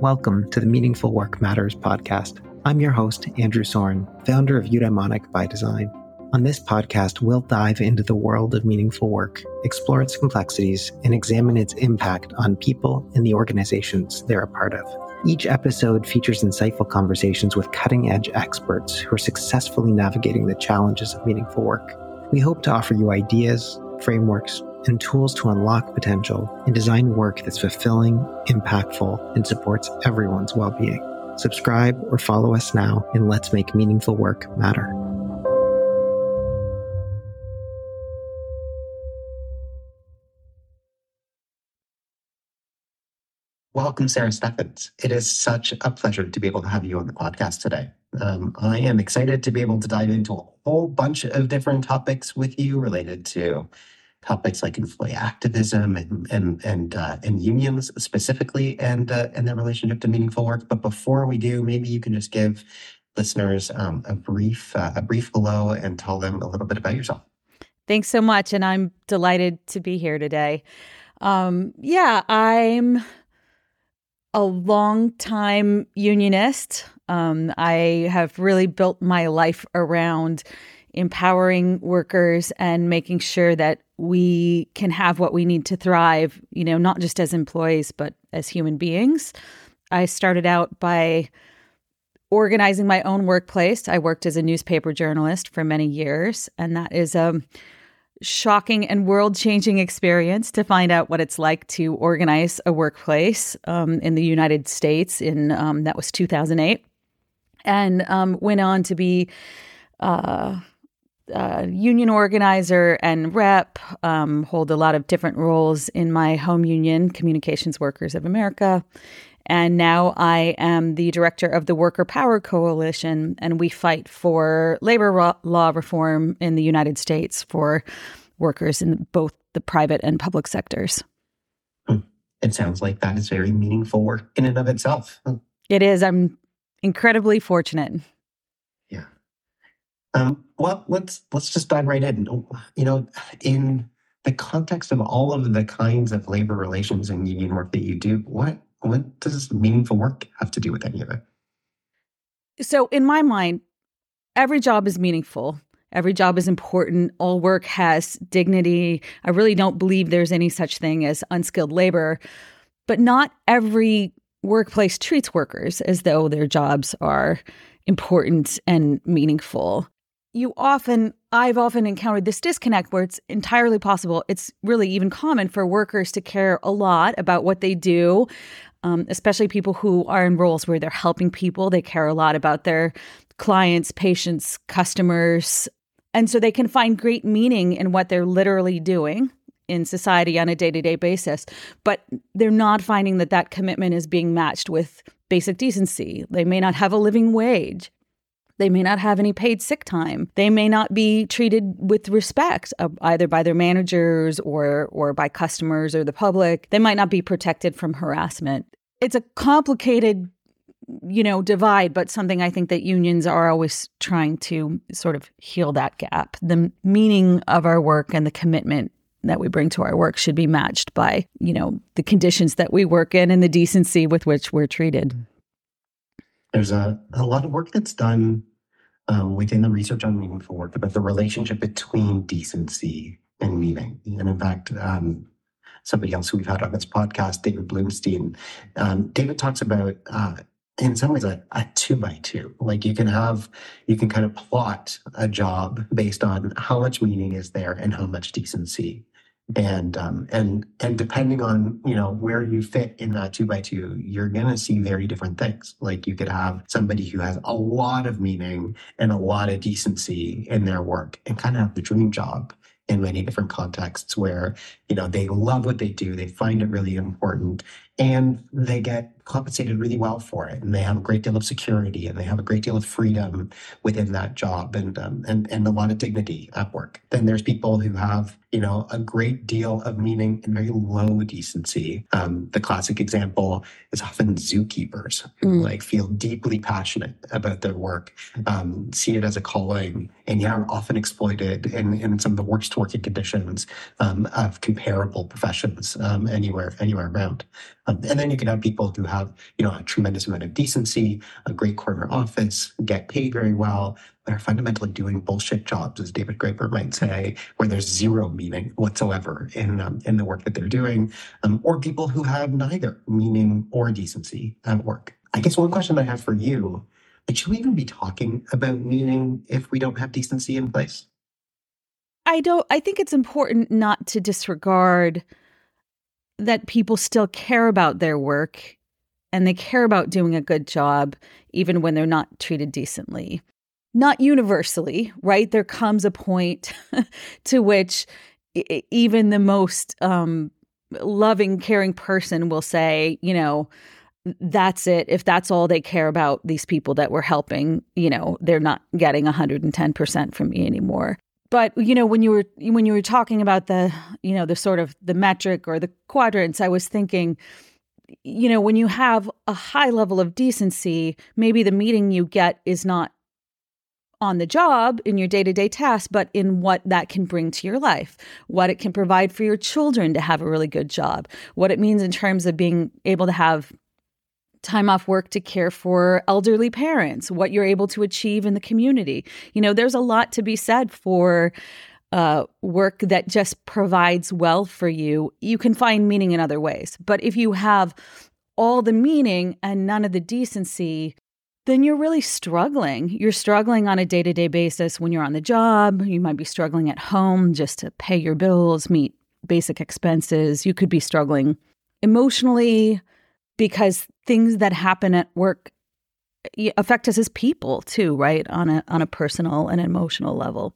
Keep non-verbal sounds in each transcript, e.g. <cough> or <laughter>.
Welcome to the Meaningful Work Matters podcast. I'm your host, Andrew Soren, founder of Eudaimonic by Design. On this podcast, we'll dive into the world of meaningful work, explore its complexities, and examine its impact on people and the organizations they're a part of. Each episode features insightful conversations with cutting edge experts who are successfully navigating the challenges of meaningful work. We hope to offer you ideas, frameworks, and tools to unlock potential and design work that's fulfilling, impactful, and supports everyone's well being. Subscribe or follow us now, and let's make meaningful work matter. Welcome, Sara Steffens. It is such a pleasure to be able to have you on the podcast today. Um, I am excited to be able to dive into a whole bunch of different topics with you related to topics like employee activism and and and, uh, and unions specifically, and uh, and their relationship to meaningful work. But before we do, maybe you can just give listeners um, a brief uh, a brief hello and tell them a little bit about yourself. Thanks so much, and I'm delighted to be here today. Um, yeah, I'm a long time unionist. Um, I have really built my life around empowering workers and making sure that we can have what we need to thrive, you know, not just as employees, but as human beings. I started out by organizing my own workplace. I worked as a newspaper journalist for many years, and that is a shocking and world changing experience to find out what it's like to organize a workplace um, in the United States. In um, that was 2008, and um, went on to be. Uh, uh, union organizer and rep, um, hold a lot of different roles in my home union, Communications Workers of America. And now I am the director of the Worker Power Coalition, and we fight for labor law reform in the United States for workers in both the private and public sectors. It sounds like that is very meaningful work in and of itself. It is. I'm incredibly fortunate. Yeah. Um, well, let's let's just dive right in. You know, in the context of all of the kinds of labor relations and union work that you do, what what does meaningful work have to do with any of it? So, in my mind, every job is meaningful. Every job is important. All work has dignity. I really don't believe there's any such thing as unskilled labor, but not every workplace treats workers as though their jobs are important and meaningful you often I've often encountered this disconnect where it's entirely possible. It's really even common for workers to care a lot about what they do, um, especially people who are in roles where they're helping people. They care a lot about their clients, patients, customers. And so they can find great meaning in what they're literally doing in society on a day to day basis. But they're not finding that that commitment is being matched with basic decency. They may not have a living wage. They may not have any paid sick time. They may not be treated with respect uh, either by their managers or or by customers or the public. They might not be protected from harassment. It's a complicated you know divide but something i think that unions are always trying to sort of heal that gap the meaning of our work and the commitment that we bring to our work should be matched by you know the conditions that we work in and the decency with which we're treated there's a, a lot of work that's done um, within the research on meaningful work about the relationship between decency and meaning. And in fact, um, somebody else who we've had on this podcast, David Blustein, um, David talks about, uh, in some ways, a, a two by two. Like you can have, you can kind of plot a job based on how much meaning is there and how much decency. And um, and and depending on you know where you fit in that two by two you're to see very different things. Like you could have somebody who has a lot of meaning and a lot of decency in their work and kind of have the dream job in many different contexts where you know they love what they do they find it really important and they get compensated really well for it and they have a great deal of security and they have a great deal of freedom within that job and um, and and a lot of dignity at work then there's people who have you know a great deal of meaning and very low decency um, the classic example is often zookeepers who mm. like feel deeply passionate about their work um, see it as a calling and yeah are often exploited in, in some of the worst working conditions um, of comparable professions um, anywhere anywhere around. Um, and then you can have people who have you know a tremendous amount of decency, a great corner office, get paid very well, but are fundamentally doing bullshit jobs, as David Graeber might say, where there's zero meaning whatsoever in um, in the work that they're doing, um, or people who have neither meaning or decency at work. I guess one question I have for you like, should we even be talking about meaning if we don't have decency in place? I don't, I think it's important not to disregard that people still care about their work and they care about doing a good job, even when they're not treated decently. Not universally, right? There comes a point <laughs> to which even the most um, loving, caring person will say, you know, that's it. If that's all they care about, these people that we're helping, you know, they're not getting 110% from me anymore. But you know, when you were when you were talking about the, you know, the sort of the metric or the quadrants, I was thinking, you know, when you have a high level of decency, maybe the meeting you get is not on the job in your day to day tasks, but in what that can bring to your life, what it can provide for your children to have a really good job, what it means in terms of being able to have time off work to care for elderly parents, what you're able to achieve in the community. You know, there's a lot to be said for uh, work that just provides well for you. You can find meaning in other ways. But if you have all the meaning and none of the decency, then you're really struggling. You're struggling on a day to day basis when you're on the job. You might be struggling at home just to pay your bills, meet basic expenses. You could be struggling emotionally because things that happen at work eh, affect us as people too, right? On a on a personal and emotional level.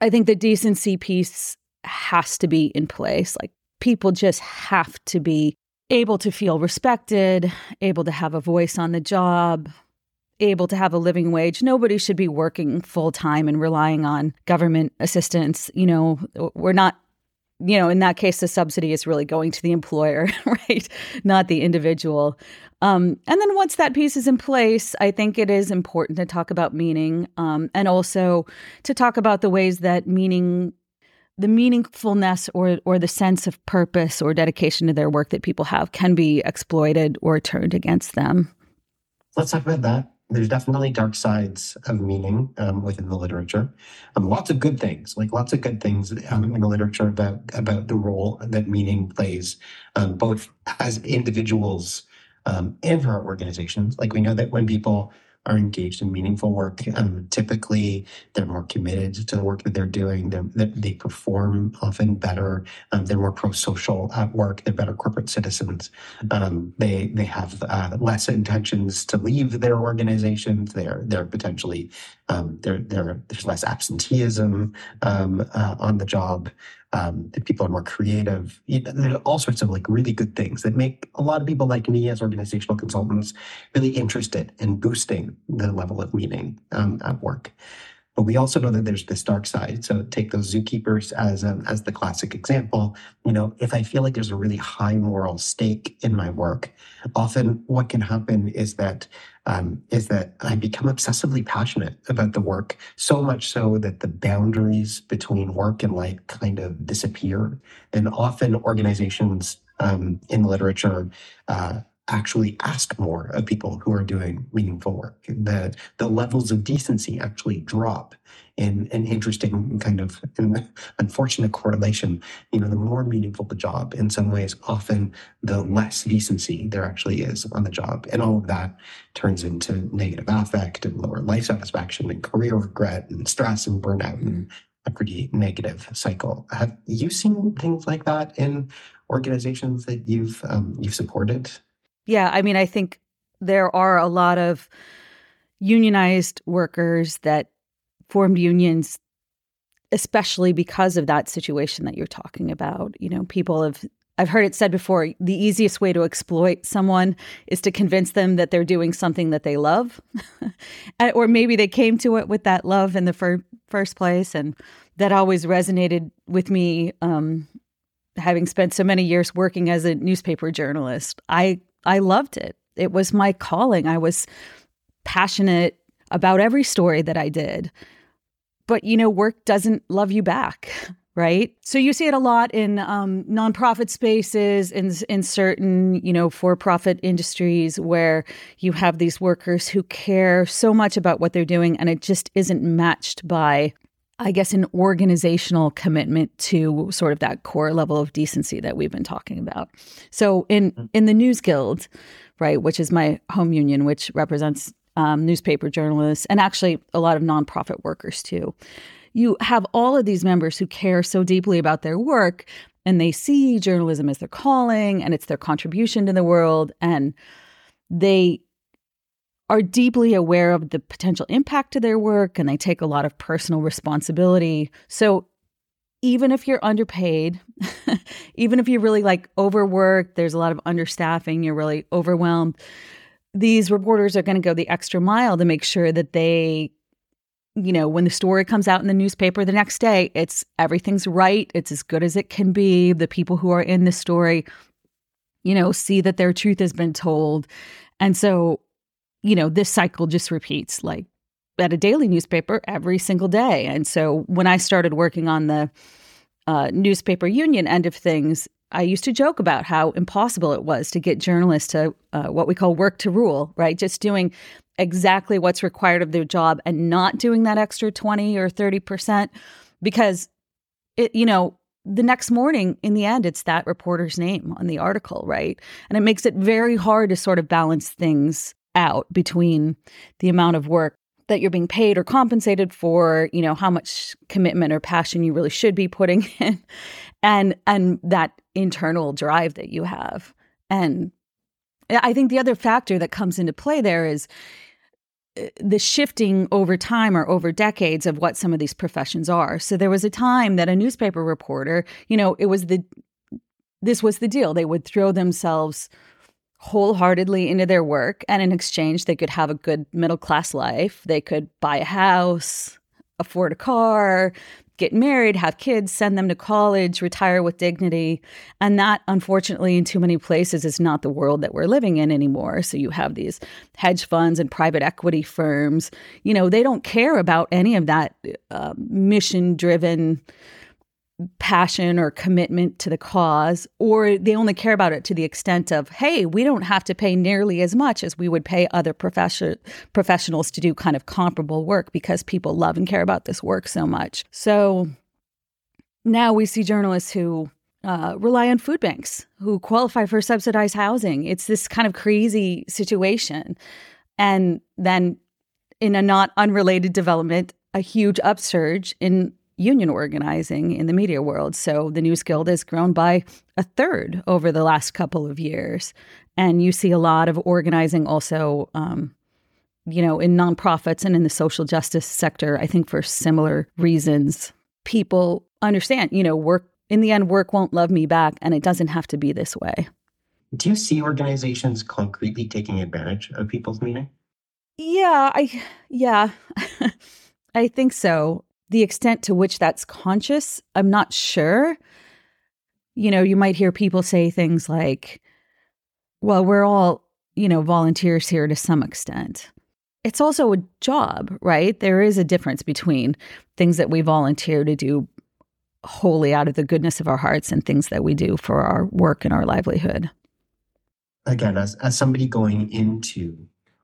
I think the decency piece has to be in place. Like people just have to be able to feel respected, able to have a voice on the job, able to have a living wage. Nobody should be working full time and relying on government assistance. You know, we're not you know, in that case, the subsidy is really going to the employer, <laughs> right? Not the individual. Um, and then once that piece is in place, I think it is important to talk about meaning um, and also to talk about the ways that meaning, the meaningfulness or, or the sense of purpose or dedication to their work that people have can be exploited or turned against them. Let's talk about that there's definitely dark sides of meaning um, within the literature. Um, lots of good things, like lots of good things um, in the literature about about the role that meaning plays, um, both as individuals um, and for our organizations. Like we know that when people are engaged in meaningful work. Um, typically, they're more committed to the work that they're doing. They're, they perform often better. Um, they're more pro-social at work. They're better corporate citizens. Um, they they have uh, less intentions to leave their organizations. They're they're potentially um, they're, they're, there's less absenteeism um, uh, on the job um, that people are more creative. Know, there's all sorts of like really good things that make a lot of people like me as organizational consultants really interested in boosting the level of meaning um, at work. But we also know that there's this dark side. So take those zookeepers as um, as the classic example. You know, if I feel like there's a really high moral stake in my work, often what can happen is that um, is that I become obsessively passionate about the work, so much so that the boundaries between work and life kind of disappear. And often organizations um, in literature uh, actually ask more of people who are doing meaningful work. The the levels of decency actually drop in an interesting kind of unfortunate correlation. You know, the more meaningful the job, in some ways, often the less decency there actually is on the job. And all of that turns into negative affect and lower life satisfaction and career regret and stress and burnout and a pretty negative cycle. Have you seen things like that in organizations that you've um, you've supported? Yeah, I mean, I think there are a lot of unionized workers that formed unions especially because of that situation that you're talking about. You know, people have I've heard it said before, the easiest way to exploit someone is to convince them that they're doing something that they love. <laughs> or maybe they came to it with that love in the fir- first place and that always resonated with me um, having spent so many years working as a newspaper journalist. I I loved it. It was my calling. I was passionate about every story that I did. But, you know, work doesn't love you back. <laughs> right? So you see it a lot in um, nonprofit spaces, in in certain you know for-profit industries where you have these workers who care so much about what they're doing, and it just isn't matched by. I guess an organizational commitment to sort of that core level of decency that we've been talking about. So in mm-hmm. in the News Guild, right, which is my home union, which represents um, newspaper journalists and actually a lot of nonprofit workers too you have all of these members who care so deeply about their work and they see journalism as their calling and it's their contribution to the world and they are deeply aware of the potential impact to their work and they take a lot of personal responsibility. So even if you're underpaid, <laughs> even if you're really like overworked, there's a lot of understaffing, you're really overwhelmed, these reporters are going to go the extra mile to make sure that they you know, when the story comes out in the newspaper the next day, it's everything's right. It's as good as it can be. The people who are in the story, you know, see that their truth has been told. And so, you know, this cycle just repeats like at a daily newspaper every single day. And so when I started working on the uh, newspaper union end of things, I used to joke about how impossible it was to get journalists to uh, what we call work to rule, right? Just doing exactly what's required of their job and not doing that extra 20 or 30% because it, you know, the next morning, in the end, it's that reporter's name on the article, right? And it makes it very hard to sort of balance things out between the amount of work that you're being paid or compensated for, you know, how much commitment or passion you really should be putting <laughs> in and and that internal drive that you have. And I think the other factor that comes into play there is uh, the shifting over time or over decades of what some of these professions are. So there was a time that a newspaper reporter, you know, it was the this was the deal. They would throw themselves wholeheartedly into their work and in exchange they could have a good middle class life. They could buy a house, afford a car, get married, have kids, send them to college, retire with dignity. And that, unfortunately, in too many places is not the world that we're living in anymore. So you have these hedge funds and private equity firms. You know, they don't care about any of that uh, mission driven passion or commitment to the cause, or they only care about it to the extent of, hey, we don't have to pay nearly as much as we would pay other profession- professionals to do kind of comparable work because people love and care about this work so much. So now we see journalists who uh, rely on food banks, who qualify for subsidized housing. It's this kind of crazy situation. And then, in a not unrelated development, a huge upsurge in union organizing in the media world. So the News Guild has grown by a third over the last couple of years. And you see a lot of organizing also, um, you know, in nonprofits and in the social justice sector, I think for similar reasons. People understand, you know, work in the end, work won't love me back, and it doesn't have to be this way. Do you see organizations concretely taking advantage of people's meaning? Yeah, I yeah. <laughs> I think so the extent to which that's conscious, I'm not sure. You know, you might hear people say things like, well, we're all, you know, volunteers here to some extent. It's also a job, right? There is a difference between things that we volunteer to do wholly out of the goodness of our hearts and things that we do for our work and our livelihood. Again, as, as somebody going into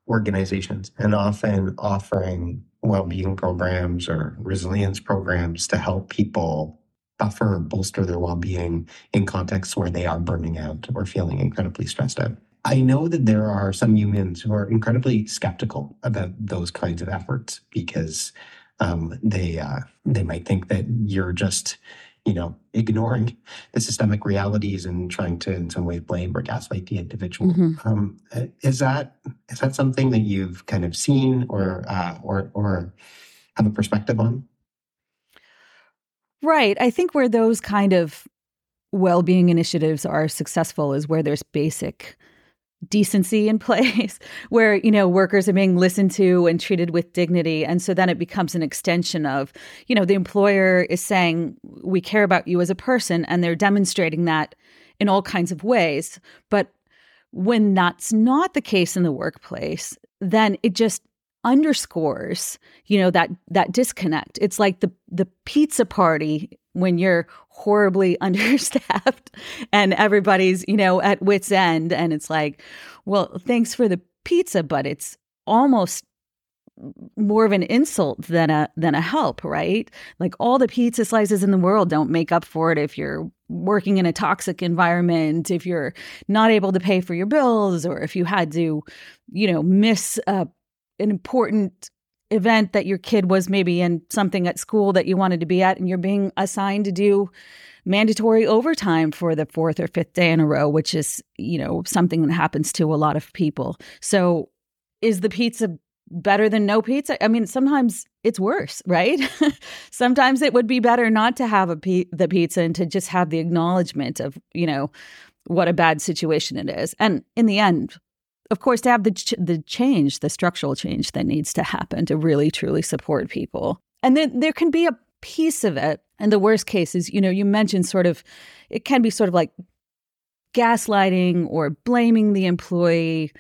organizations and often offering well-being programs or resilience programs to help people buffer or bolster their well-being in contexts where they are burning out or feeling incredibly stressed out. I know that there are some humans who are incredibly skeptical about those kinds of efforts because um, they uh, they might think that you're just you know, ignoring the systemic realities and trying to, in some way, blame or gaslight the individual. Mm-hmm. Um, is that is that something that you've kind of seen or uh, or or have a perspective on? Right. I think where those kind of well-being initiatives are successful is where there's basic decency in <laughs> place where you know workers are being listened to and treated with dignity. And so then it becomes an extension of you know the employer is saying we care about you as a person and they're demonstrating that in all kinds of ways. But when that's not the case in the workplace then it just underscores you know that that disconnect. It's like the the pizza party when you're horribly <laughs> understaffed and everybody's, you know, at wits end and it's like, well, thanks for the pizza, but it's almost more of an insult than a than a help, right? Like all the pizza slices in the world don't make up for it if you're working in a toxic environment, if you're not able to pay for your bills or if you had to, you know, miss a, an important event that your kid was maybe in something at school that you wanted to be at and you're being assigned to do mandatory overtime for the fourth or fifth day in a row which is you know something that happens to a lot of people. So is the pizza better than no pizza? I mean sometimes it's worse right? <laughs> Sometimes it would be better not to have a pe- the pizza and to just have the acknowledgement of you know what a bad situation it is. And in the end of course, to have the ch- the change, the structural change that needs to happen to really truly support people. And then there can be a piece of it. And the worst case is, you know, you mentioned sort of, it can be sort of like gaslighting or blaming the employee.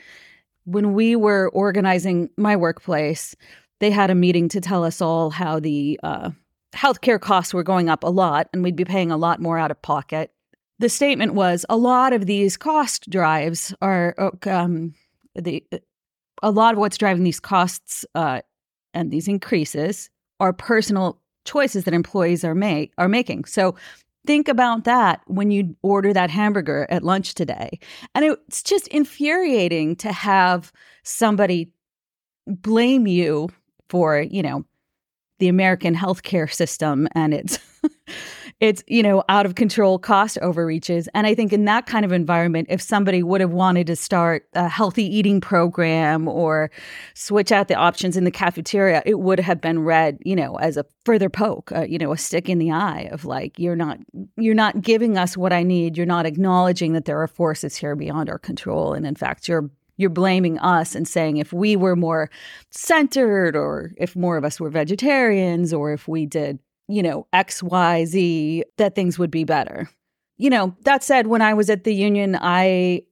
When we were organizing my workplace, they had a meeting to tell us all how the uh, healthcare costs were going up a lot and we'd be paying a lot more out of pocket. The statement was a lot of these cost drives are um, the a lot of what's driving these costs uh, and these increases are personal choices that employees are make are making. So think about that when you order that hamburger at lunch today. And it's just infuriating to have somebody blame you for, you know, the American healthcare system and its <laughs> it's you know out of control cost overreaches. And i think in that kind of environment if somebody would have wanted to start a healthy eating program or switch out the options in the cafeteria it would have been read you know as a further poke uh, you know a stick in the eye of like you're not you're not giving us what i need. You're not acknowledging that there are forces here beyond our control. And in fact you're you're blaming us and saying if we were more centered or if more of us were vegetarians or if we did you know, XYZ, that things would be better. You know, that said, when I was at the union, I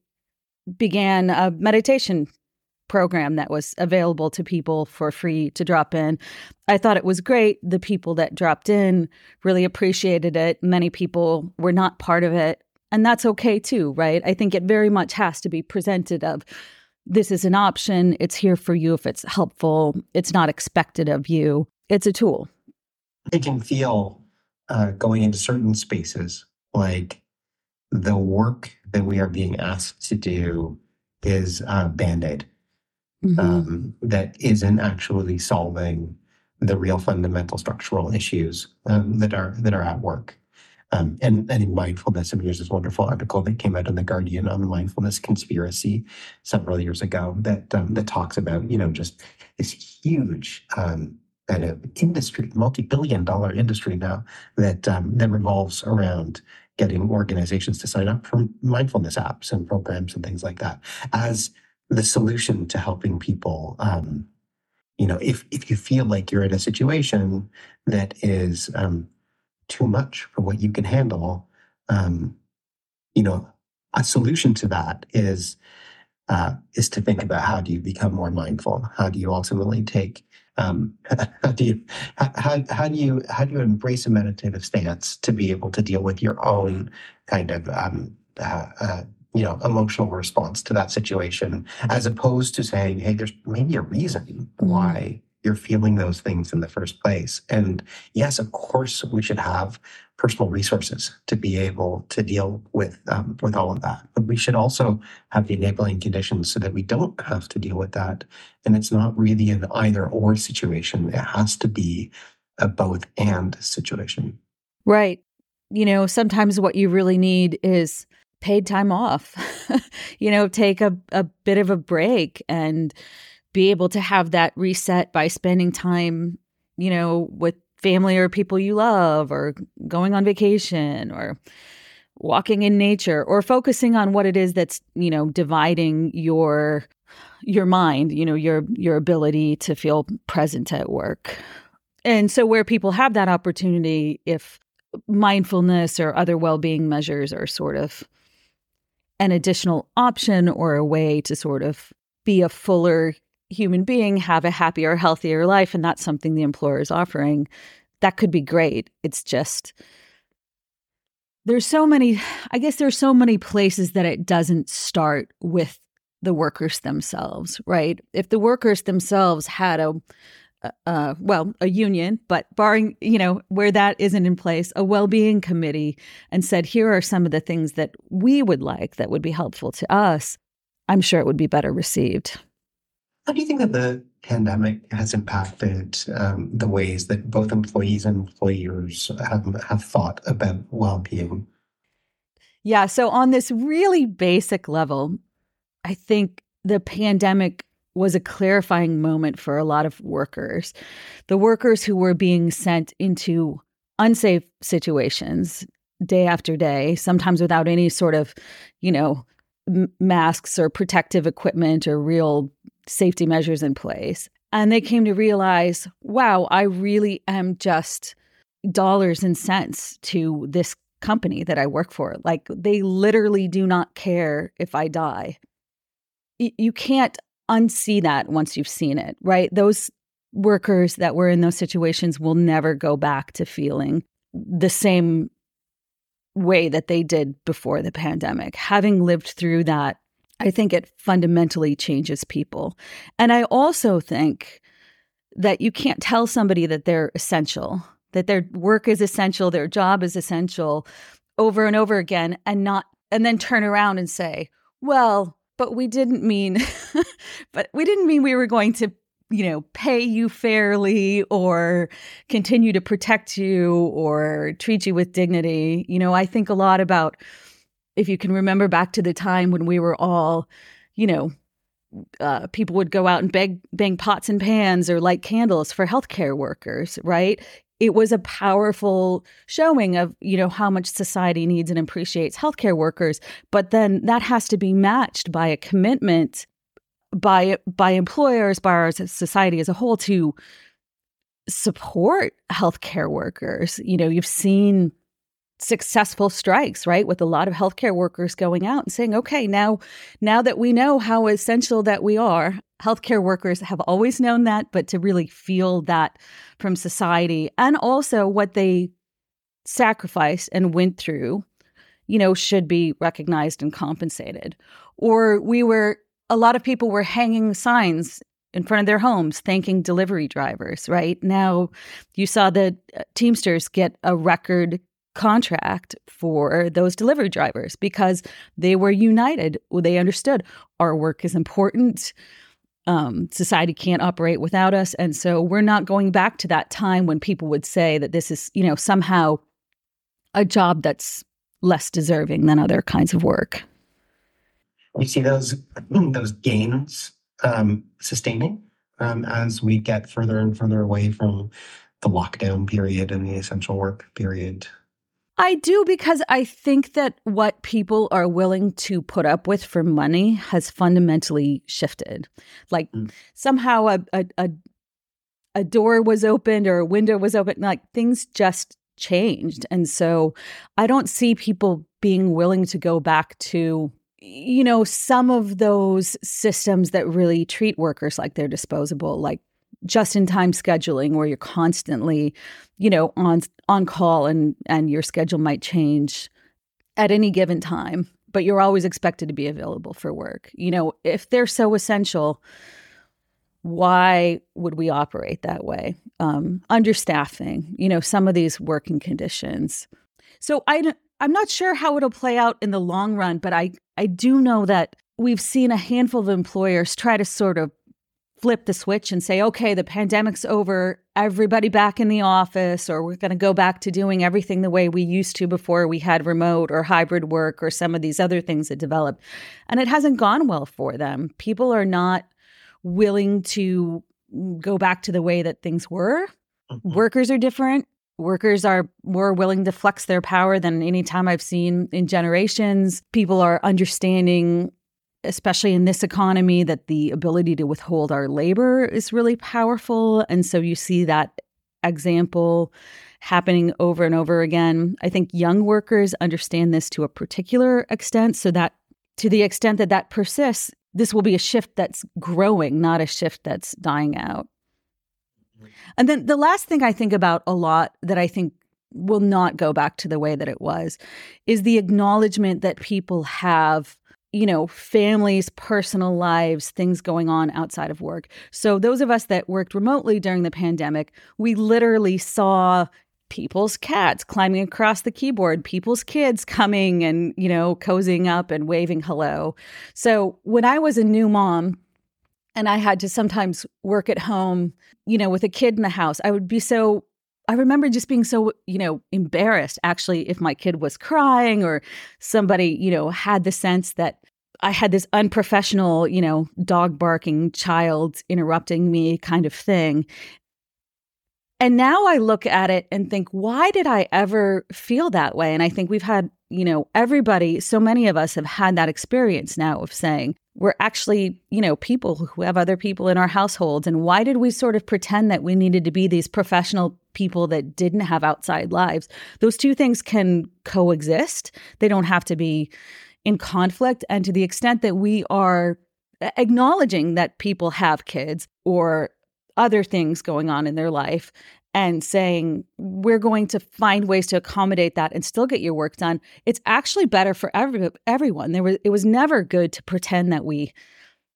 began a meditation program that was available to people for free to drop in. I thought it was great. The people that dropped in really appreciated it. Many people were not part of it. And that's okay too, right? I think it very much has to be presented of this is an option. It's here for you if it's helpful. It's not expected of you. It's a tool. I can feel uh, going into certain spaces like the work that we are being asked to do is a band aid mm-hmm. um, that isn't actually solving the real fundamental structural issues um, that are that are at work. Um, and, and in mindfulness, I mean, there's this wonderful article that came out in the Guardian on the mindfulness conspiracy several years ago that um, that talks about you know just this huge um, kind of industry, multi-billion dollar industry now that um, that revolves around getting organizations to sign up for mindfulness apps and programs and things like that as the solution to helping people. Um, you know, if if you feel like you're in a situation that is um, too much for what you can handle, um, you know, a solution to that is uh, is to think about how do you become more mindful? How do you ultimately take um, <laughs> how do you how, how do you how do you embrace a meditative stance to be able to deal with your own kind of um, uh, uh, you know emotional response to that situation as opposed to saying hey there's maybe a reason mm-hmm. why you're feeling those things in the first place and yes of course we should have personal resources to be able to deal with um, with all of that. But we should also have the enabling conditions so that we don't have to deal with that. And it's not really an either or situation. It has to be a both and situation. Right. You know, sometimes what you really need is paid time off. <laughs> you know, take a, a bit of a break and be able to have that reset by spending time, you know, with family or people you love or going on vacation or walking in nature or focusing on what it is that's you know dividing your your mind you know your your ability to feel present at work. And so where people have that opportunity if mindfulness or other well-being measures are sort of an additional option or a way to sort of be a fuller human being have a happier, healthier life, and that's something the employer is offering, that could be great. It's just there's so many, I guess there's so many places that it doesn't start with the workers themselves, right? If the workers themselves had a, uh, well, a union, but barring, you know, where that isn't in place, a well being committee and said, here are some of the things that we would like that would be helpful to us, I'm sure it would be better received. How do you think that the pandemic has impacted um, the ways that both employees and employers have, have thought about well being? Yeah. So, on this really basic level, I think the pandemic was a clarifying moment for a lot of workers. The workers who were being sent into unsafe situations day after day, sometimes without any sort of, you know, masks or protective equipment or real safety measures in place. And they came to realize, wow, I really am just dollars and cents to this company that I work for. Like they literally do not care if I die. You can't unsee that once you've seen it, right? Those workers that were in those situations will never go back to feeling the same way that they did before the pandemic. Having lived through that, I think it fundamentally changes people. And I also think that you can't tell somebody that they're essential, that their work is essential, their job is essential over and over again and not and then turn around and say, "Well, but we didn't mean <laughs> but we didn't mean we were going to you know pay you fairly or continue to protect you or treat you with dignity you know i think a lot about if you can remember back to the time when we were all you know uh, people would go out and beg, bang pots and pans or light candles for healthcare workers, right? it was a powerful showing of you know how much society needs and appreciates healthcare workers but then that has to be matched by a commitment by by employers by our society as a whole to support healthcare workers you know you've seen successful strikes right with a lot of healthcare workers going out and saying okay now now that we know how essential that we are healthcare workers have always known that, but to really feel that from society and also what they sacrificed and went through, you know, should be recognized and compensated. Or we were, a lot of people were hanging signs in front of their homes thanking delivery drivers, right? Now you saw the uh, Teamsters get a record contract for those delivery drivers because they were united. They understood our work is important um, society can't operate without us. And so we're not going back to that time when people would say that this is, you know, somehow a job that's less deserving than other kinds of work. You see those <clears throat> those gains um, sustaining um, as we get further and further away from the lockdown period and the essential work period I do because I think that what people are willing to put up with for money has fundamentally shifted. Like mm. somehow a, a, a a door was opened or a window was open, like things just changed. And so I don't see people being willing to go back to you know some of those systems that really treat workers like they're disposable like just in time scheduling where you're constantly, you know, on on call and and your schedule might change at any given time, but you're always expected to be available for work. You know, if they're so essential, why would we operate that way? Um, understaffing, you know, some of these working conditions. So I I'm not sure how it'll play out in the long run, but I I do know that we've seen a handful of employers try to sort of flip the switch and say, okay, the pandemic's over, everybody back in the office, or we're going to go back to doing everything the way we used to before we had remote or hybrid work or some of these other things that developed. And it hasn't gone well for them. People are not willing to go back to the way that things were. Mm-hmm. Workers are different. Workers are more willing to flex their power than any time I've seen in generations. People are understanding especially in this economy, that the ability to withhold our labor is really powerful. And so you see that example happening over and over again. I think young workers understand this to a particular extent, so that to the extent that that persists, this will be a shift that's growing, not a shift that's dying out. Mm-hmm. And then the last thing I think about a lot that I think will not go back to the way that it was is the acknowledgement that people have you know families personal lives things going on outside of work. So those of us that worked remotely during the pandemic we literally saw people's cats climbing across the keyboard people's kids coming and you know cozying up and waving hello. So when i was a new mom and i had to sometimes work at home you know with a kid in the house i would be so I remember just being so, you know, embarrassed actually if my kid was crying or somebody, you know, had the sense that I had this unprofessional, you know, dog barking child interrupting me kind of thing. And now I look at it and think, why did I ever feel that way? And I think we've had, you know, everybody, so many of us have had that experience now of saying, we're actually, you know, people who have other people in our households. And why did we sort of pretend that we needed to be these professional people that didn't have outside lives? Those two things can coexist. They don't have to be in conflict. And to the extent that we are acknowledging that people have kids or other things going on in their life and saying we're going to find ways to accommodate that and still get your work done. It's actually better for every, everyone. There was it was never good to pretend that we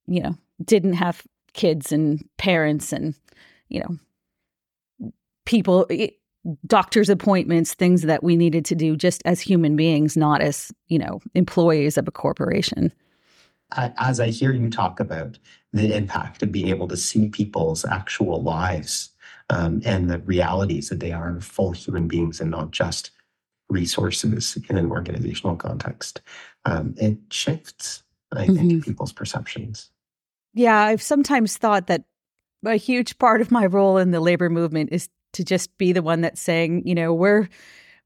you know didn't have kids and parents and you know people eh, doctor's appointments things that we needed to do just as human beings not as you know employees of a corporation. As i hear you talk about the impact of being able to see people's actual lives um, and the realities that they are full human beings and not just resources in an organizational context. Um, it shifts, I think, mm-hmm. people's perceptions. Yeah, I've sometimes thought that a huge part of my role in the labor movement is to just be the one that's saying, you know, we're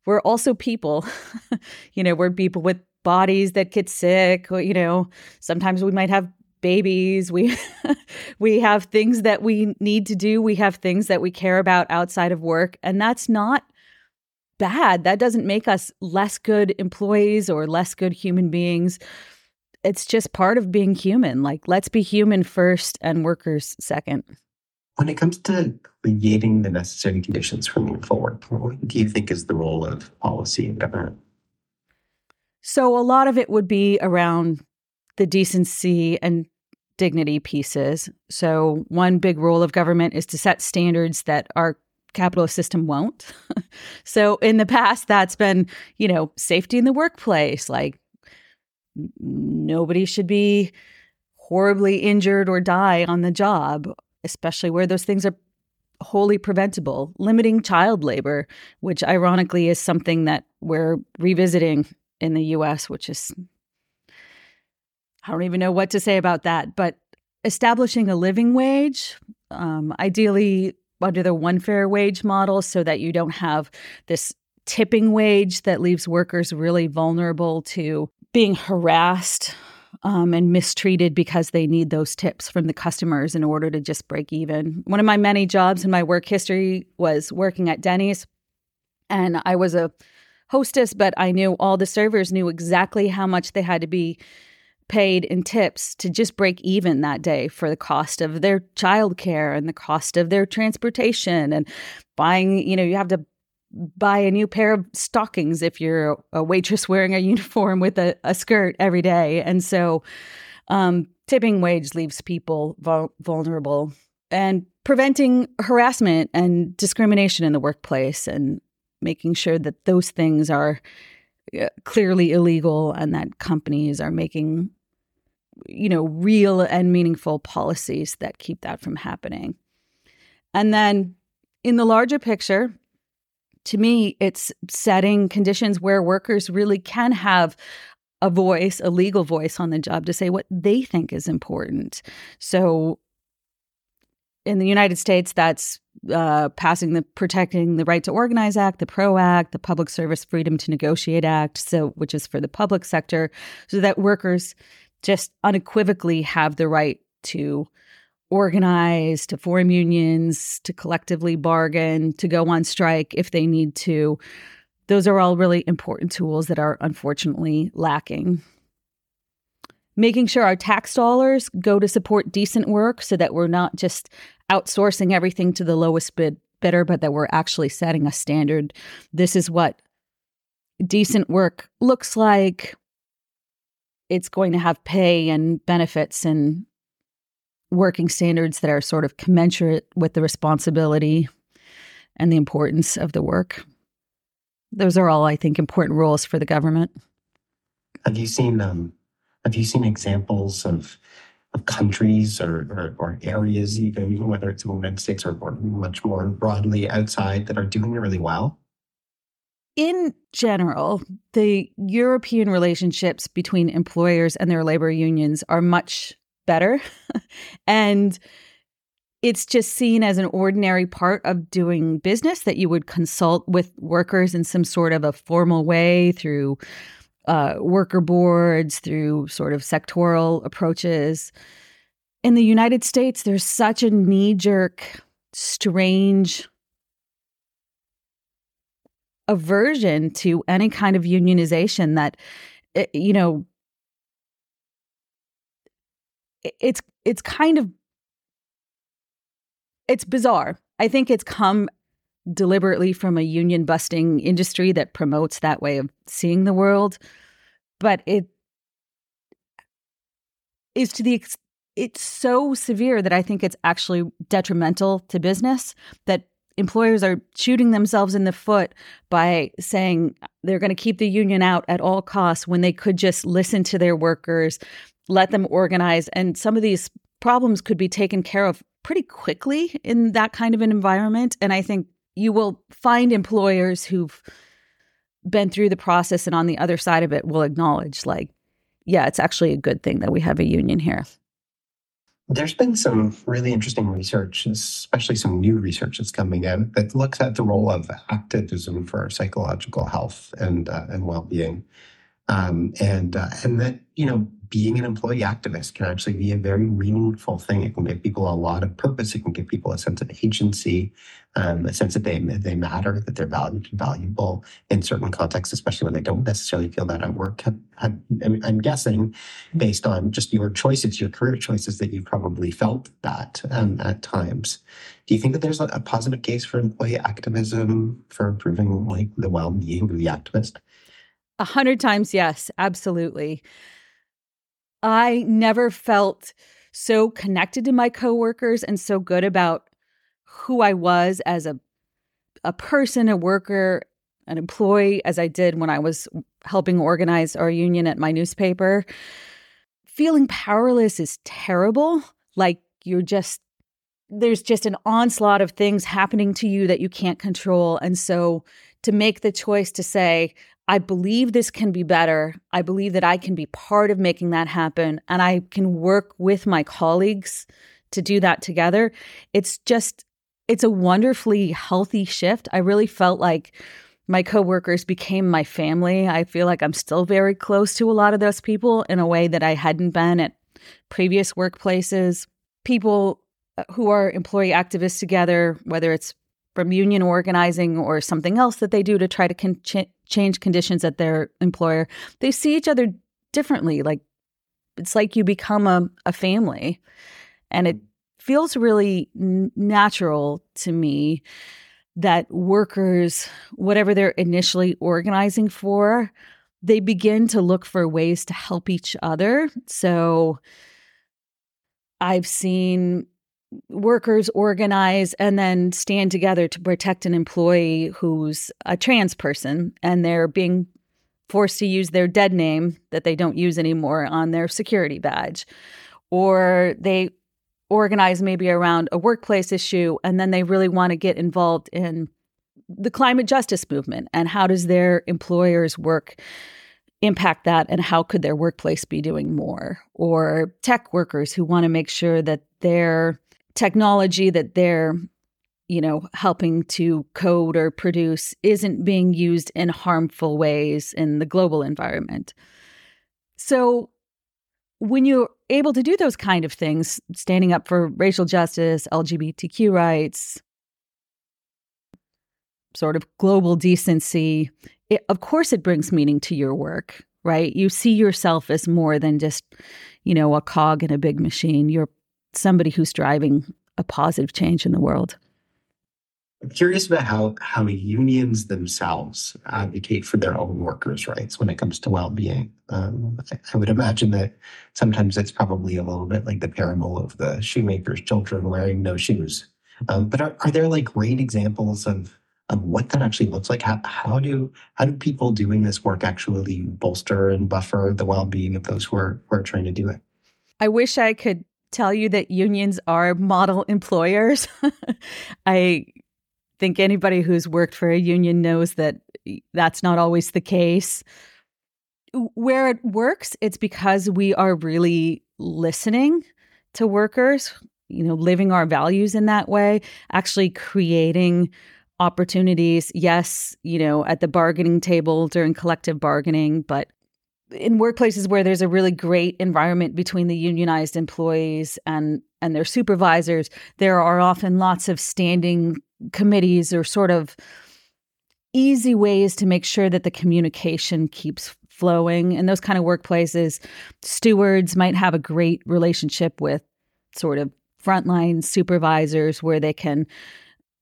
we're also people. <laughs> you know, we're people with bodies that get sick. You know, sometimes we might have babies. We <laughs> we have things that we need to do. We have things that we care about outside of work and that's not bad. That doesn't make us less good employees or less good human beings. It's just part of being human. Like let's be human first and workers second. When it comes to creating the necessary conditions for meaningful work what do you think is the role of policy and government? So a lot of it would be around the decency and dignity pieces. So, one big role of government is to set standards that our capitalist system won't. <laughs> so, in the past, that's been, you know, safety in the workplace, like nobody should be horribly injured or die on the job, especially where those things are wholly preventable, limiting child labor, which ironically is something that we're revisiting in the US, which is I don't even know what to say about that, but establishing a living wage, um, ideally under the one fair wage model, so that you don't have this tipping wage that leaves workers really vulnerable to being harassed um, and mistreated because they need those tips from the customers in order to just break even. One of my many jobs in my work history was working at Denny's, and I was a hostess, but I knew all the servers knew exactly how much they had to be paid in tips to just break even that day for the cost of their childcare and the cost of their transportation and buying, you know, you have to buy a new pair of stockings if you're a waitress wearing a uniform with a, a skirt every day. And so um, tipping wage leaves people vul- vulnerable and preventing harassment and discrimination in the workplace and making sure that those things are uh, clearly illegal and that companies are making you know, real and meaningful policies that keep that from happening. And then in the larger picture, to me, it's setting conditions where workers really can have a voice, a legal voice on the job to say what they think is important. So in the United States, that's uh, passing the Protecting the Right to Organize Act, the PRO Act, the Public Service Freedom to Negotiate Act, so which is for the public sector, so that workers just unequivocally have the right to organize, to form unions, to collectively bargain, to go on strike if they need to. Those are all really important tools that are unfortunately lacking. Making sure our tax dollars go to support decent work so that we're not just outsourcing everything to the lowest bid better, but that we're actually setting a standard. This is what decent work looks like. It's going to have pay and benefits and working standards that are sort of commensurate with the responsibility and the importance of the work. Those are all, I think, important rules for the government. Have you seen um, Have you seen examples of of countries or, or, or areas, even whether it's in the United States or, or much more broadly outside, that are doing really well? In general, the European relationships between employers and their labor unions are much better. <laughs> and it's just seen as an ordinary part of doing business that you would consult with workers in some sort of a formal way through uh, worker boards, through sort of sectoral approaches. In the United States, there's such a knee jerk, strange aversion to any kind of unionization that, eh, you know, it's it's kind of it's bizarre. I think it's come deliberately from a union busting industry that promotes that way of seeing the world, but it is to the it's so severe that I think it's actually detrimental to business that employers are shooting themselves in the foot by saying they're going to keep the union out at all costs when they could just listen to their workers, let them organize and some of these problems could be taken care of pretty quickly in that kind of an environment. And I think you will find employers who've been through the process and on the other side of it will acknowledge, like, yeah, it's actually a good thing that we have a union here. There's been some really interesting research, especially some new research that's coming out that looks at the role of activism for psychological health and uh, and well being, um, and uh, and that you know being an employee activist can actually be a very meaningful thing. It can give people a lot of purpose. It can give people a sense of agency, um, a sense that they they matter, that they're valued and valuable in certain contexts, especially when they don't necessarily feel that at work. Have, I'm guessing, based on just your choices, your career choices, that you've probably felt that um, at times. Do you think that there's a, a positive case for employee activism for improving like the well-being of the activist? A hundred times, yes, absolutely. I never felt so connected to my coworkers and so good about who I was as a a person, a worker, an employee as I did when I was helping organize our union at my newspaper. Feeling powerless is terrible. Like you're just there's just an onslaught of things happening to you that you can't control. And so to make the choice to say, I believe this can be better. I believe that I can be part of making that happen and I can work with my colleagues to do that together. It's just, it's a wonderfully healthy shift. I really felt like my coworkers became my family. I feel like I'm still very close to a lot of those people in a way that I hadn't been at previous workplaces. People uh, who are employee activists together, whether it's from union organizing or something else that they do to try to con- change conditions at their employer, they see each other differently. Like it's like you become a, a family. And it mm. feels really n- natural to me that workers, whatever they're initially organizing for, they begin to look for ways to help each other. So I've seen workers organize and then stand together to protect an employee who's a trans person and they're being forced to use their dead name that they don't use anymore on their security badge. Or they organize maybe around a workplace issue and then they really want to get involved in the climate justice movement and how does their employers work impact that and how could their workplace be doing more or tech workers who want to make sure that their technology that they're you know helping to code or produce isn't being used in harmful ways in the global environment. So when you're able to do those kind of things standing up for racial justice lgbtq rights sort of global decency it, of course it brings meaning to your work right? You see yourself as more than just you know a cog in a big machine. You're somebody who's driving a positive change in the world. I'm curious about how, how unions themselves advocate for their own workers' rights when it comes to well-being. Um, I, I, would imagine that sometimes it's probably a little bit like the parable of the shoemaker's children wearing no shoes. Um, but are, are there like great examples of of what that actually looks like? How, how do how do people doing this work actually bolster and buffer the well-being of those who are who are trying to do it? I wish I could tell you that unions are model employers. <laughs> I think anybody who's worked for a union knows that that's not always the case. Where it works, it's because we are really listening to workers, you know, living our values in that way, actually creating opportunities. Yes, you know, at the bargaining table during collective bargaining, but in workplaces where there's a really great environment between the unionized employees and and their supervisors there are often lots of standing committees or sort of easy ways to make sure that the communication keeps flowing. In those kind of workplaces stewards might have a great relationship with sort of frontline supervisors where they can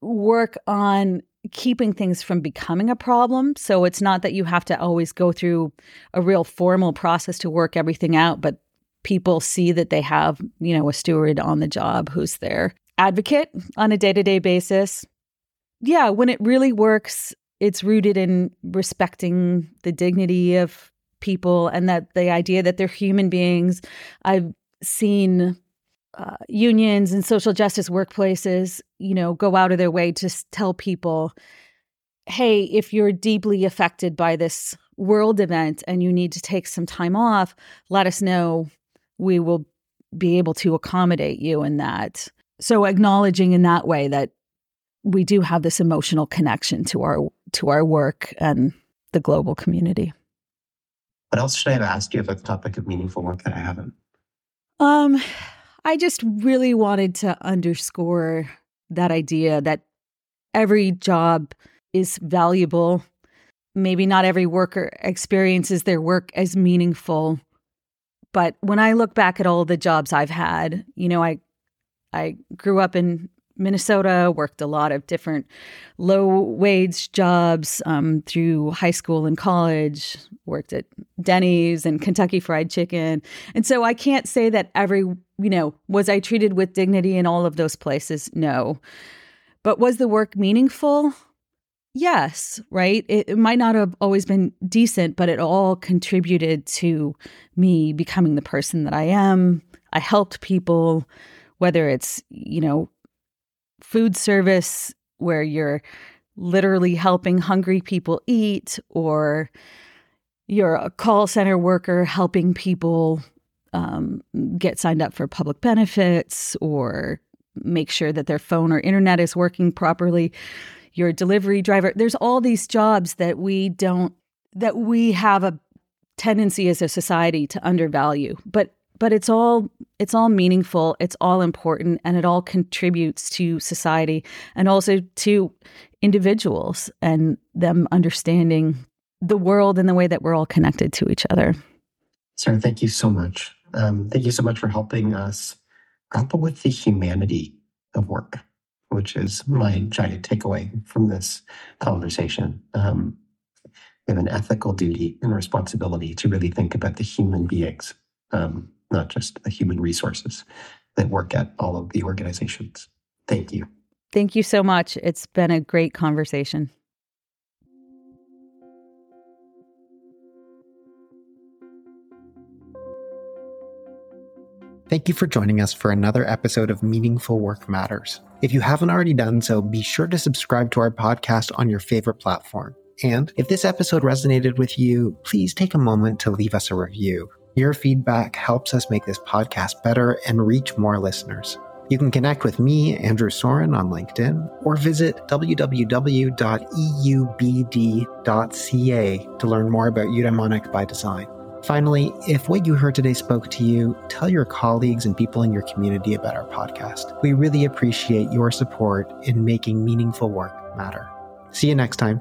work on keeping things from becoming a problem. So it's not that you have to always go through a real formal process to work everything out, but people see that they have, you know, a steward on the job who's their advocate on a day to day basis. Yeah, when it really works, it's rooted in respecting the dignity of people and that the idea that they're human beings. I've seen uh, unions and social justice workplaces, you know, go out of their way to tell people, hey, if you're deeply affected by this world event and you need to take some time off, let us know. We will be able to accommodate you in that. So acknowledging in that way that we do have this emotional connection to our to our work and the global community. What else should I have asked you about the topic of meaningful work that I haven't? Um, I just really wanted to underscore that idea that every job is valuable. Maybe not every worker experiences their work as meaningful. But when I look back at all the jobs I've had, you know, I I grew up in Minnesota, worked a lot of different low wage jobs um, through high school and college, worked at Denny's and Kentucky Fried Chicken. And so I can't say that every, you know, was I treated with dignity in all of those places? No. But was the work meaningful? Yes, right? It, it might not have always been decent, but it all contributed to me becoming the person that I am. I helped people, whether it's, you know, food service where you're literally helping hungry people eat, or you're a call center worker helping people um, get signed up for public benefits or make sure that their phone or internet is working properly. You're a delivery driver. There's all these jobs that we don't, that we have a tendency as a society to undervalue. But but it's all it's all meaningful it's all important and it all contributes to society and also to individuals and them understanding the world and the way that we're all connected to each other. Sara thank you so much. Um, thank you so much for helping us grapple with the humanity of work which is my giant takeaway from this conversation. Um, we have an ethical duty and responsibility to really think about the human beings. Um, not just the human resources that work at all of the organizations. Thank you. Thank you so much. It's been a great conversation. Thank you for joining us for another episode of Meaningful Work Matters. If you haven't already done so, be sure to subscribe to our podcast on your favorite platform. And if this episode resonated with you, please take a moment to leave us a review. Your feedback helps us make this podcast better and reach more listeners. You can connect with me, Andrew Soren, on LinkedIn, or visit www.eubd.ca to learn more about Eudaimonic by Design. Finally, if what you heard today spoke to you, tell your colleagues and people in your community about our podcast. We really appreciate your support in making meaningful work matter. See you next time.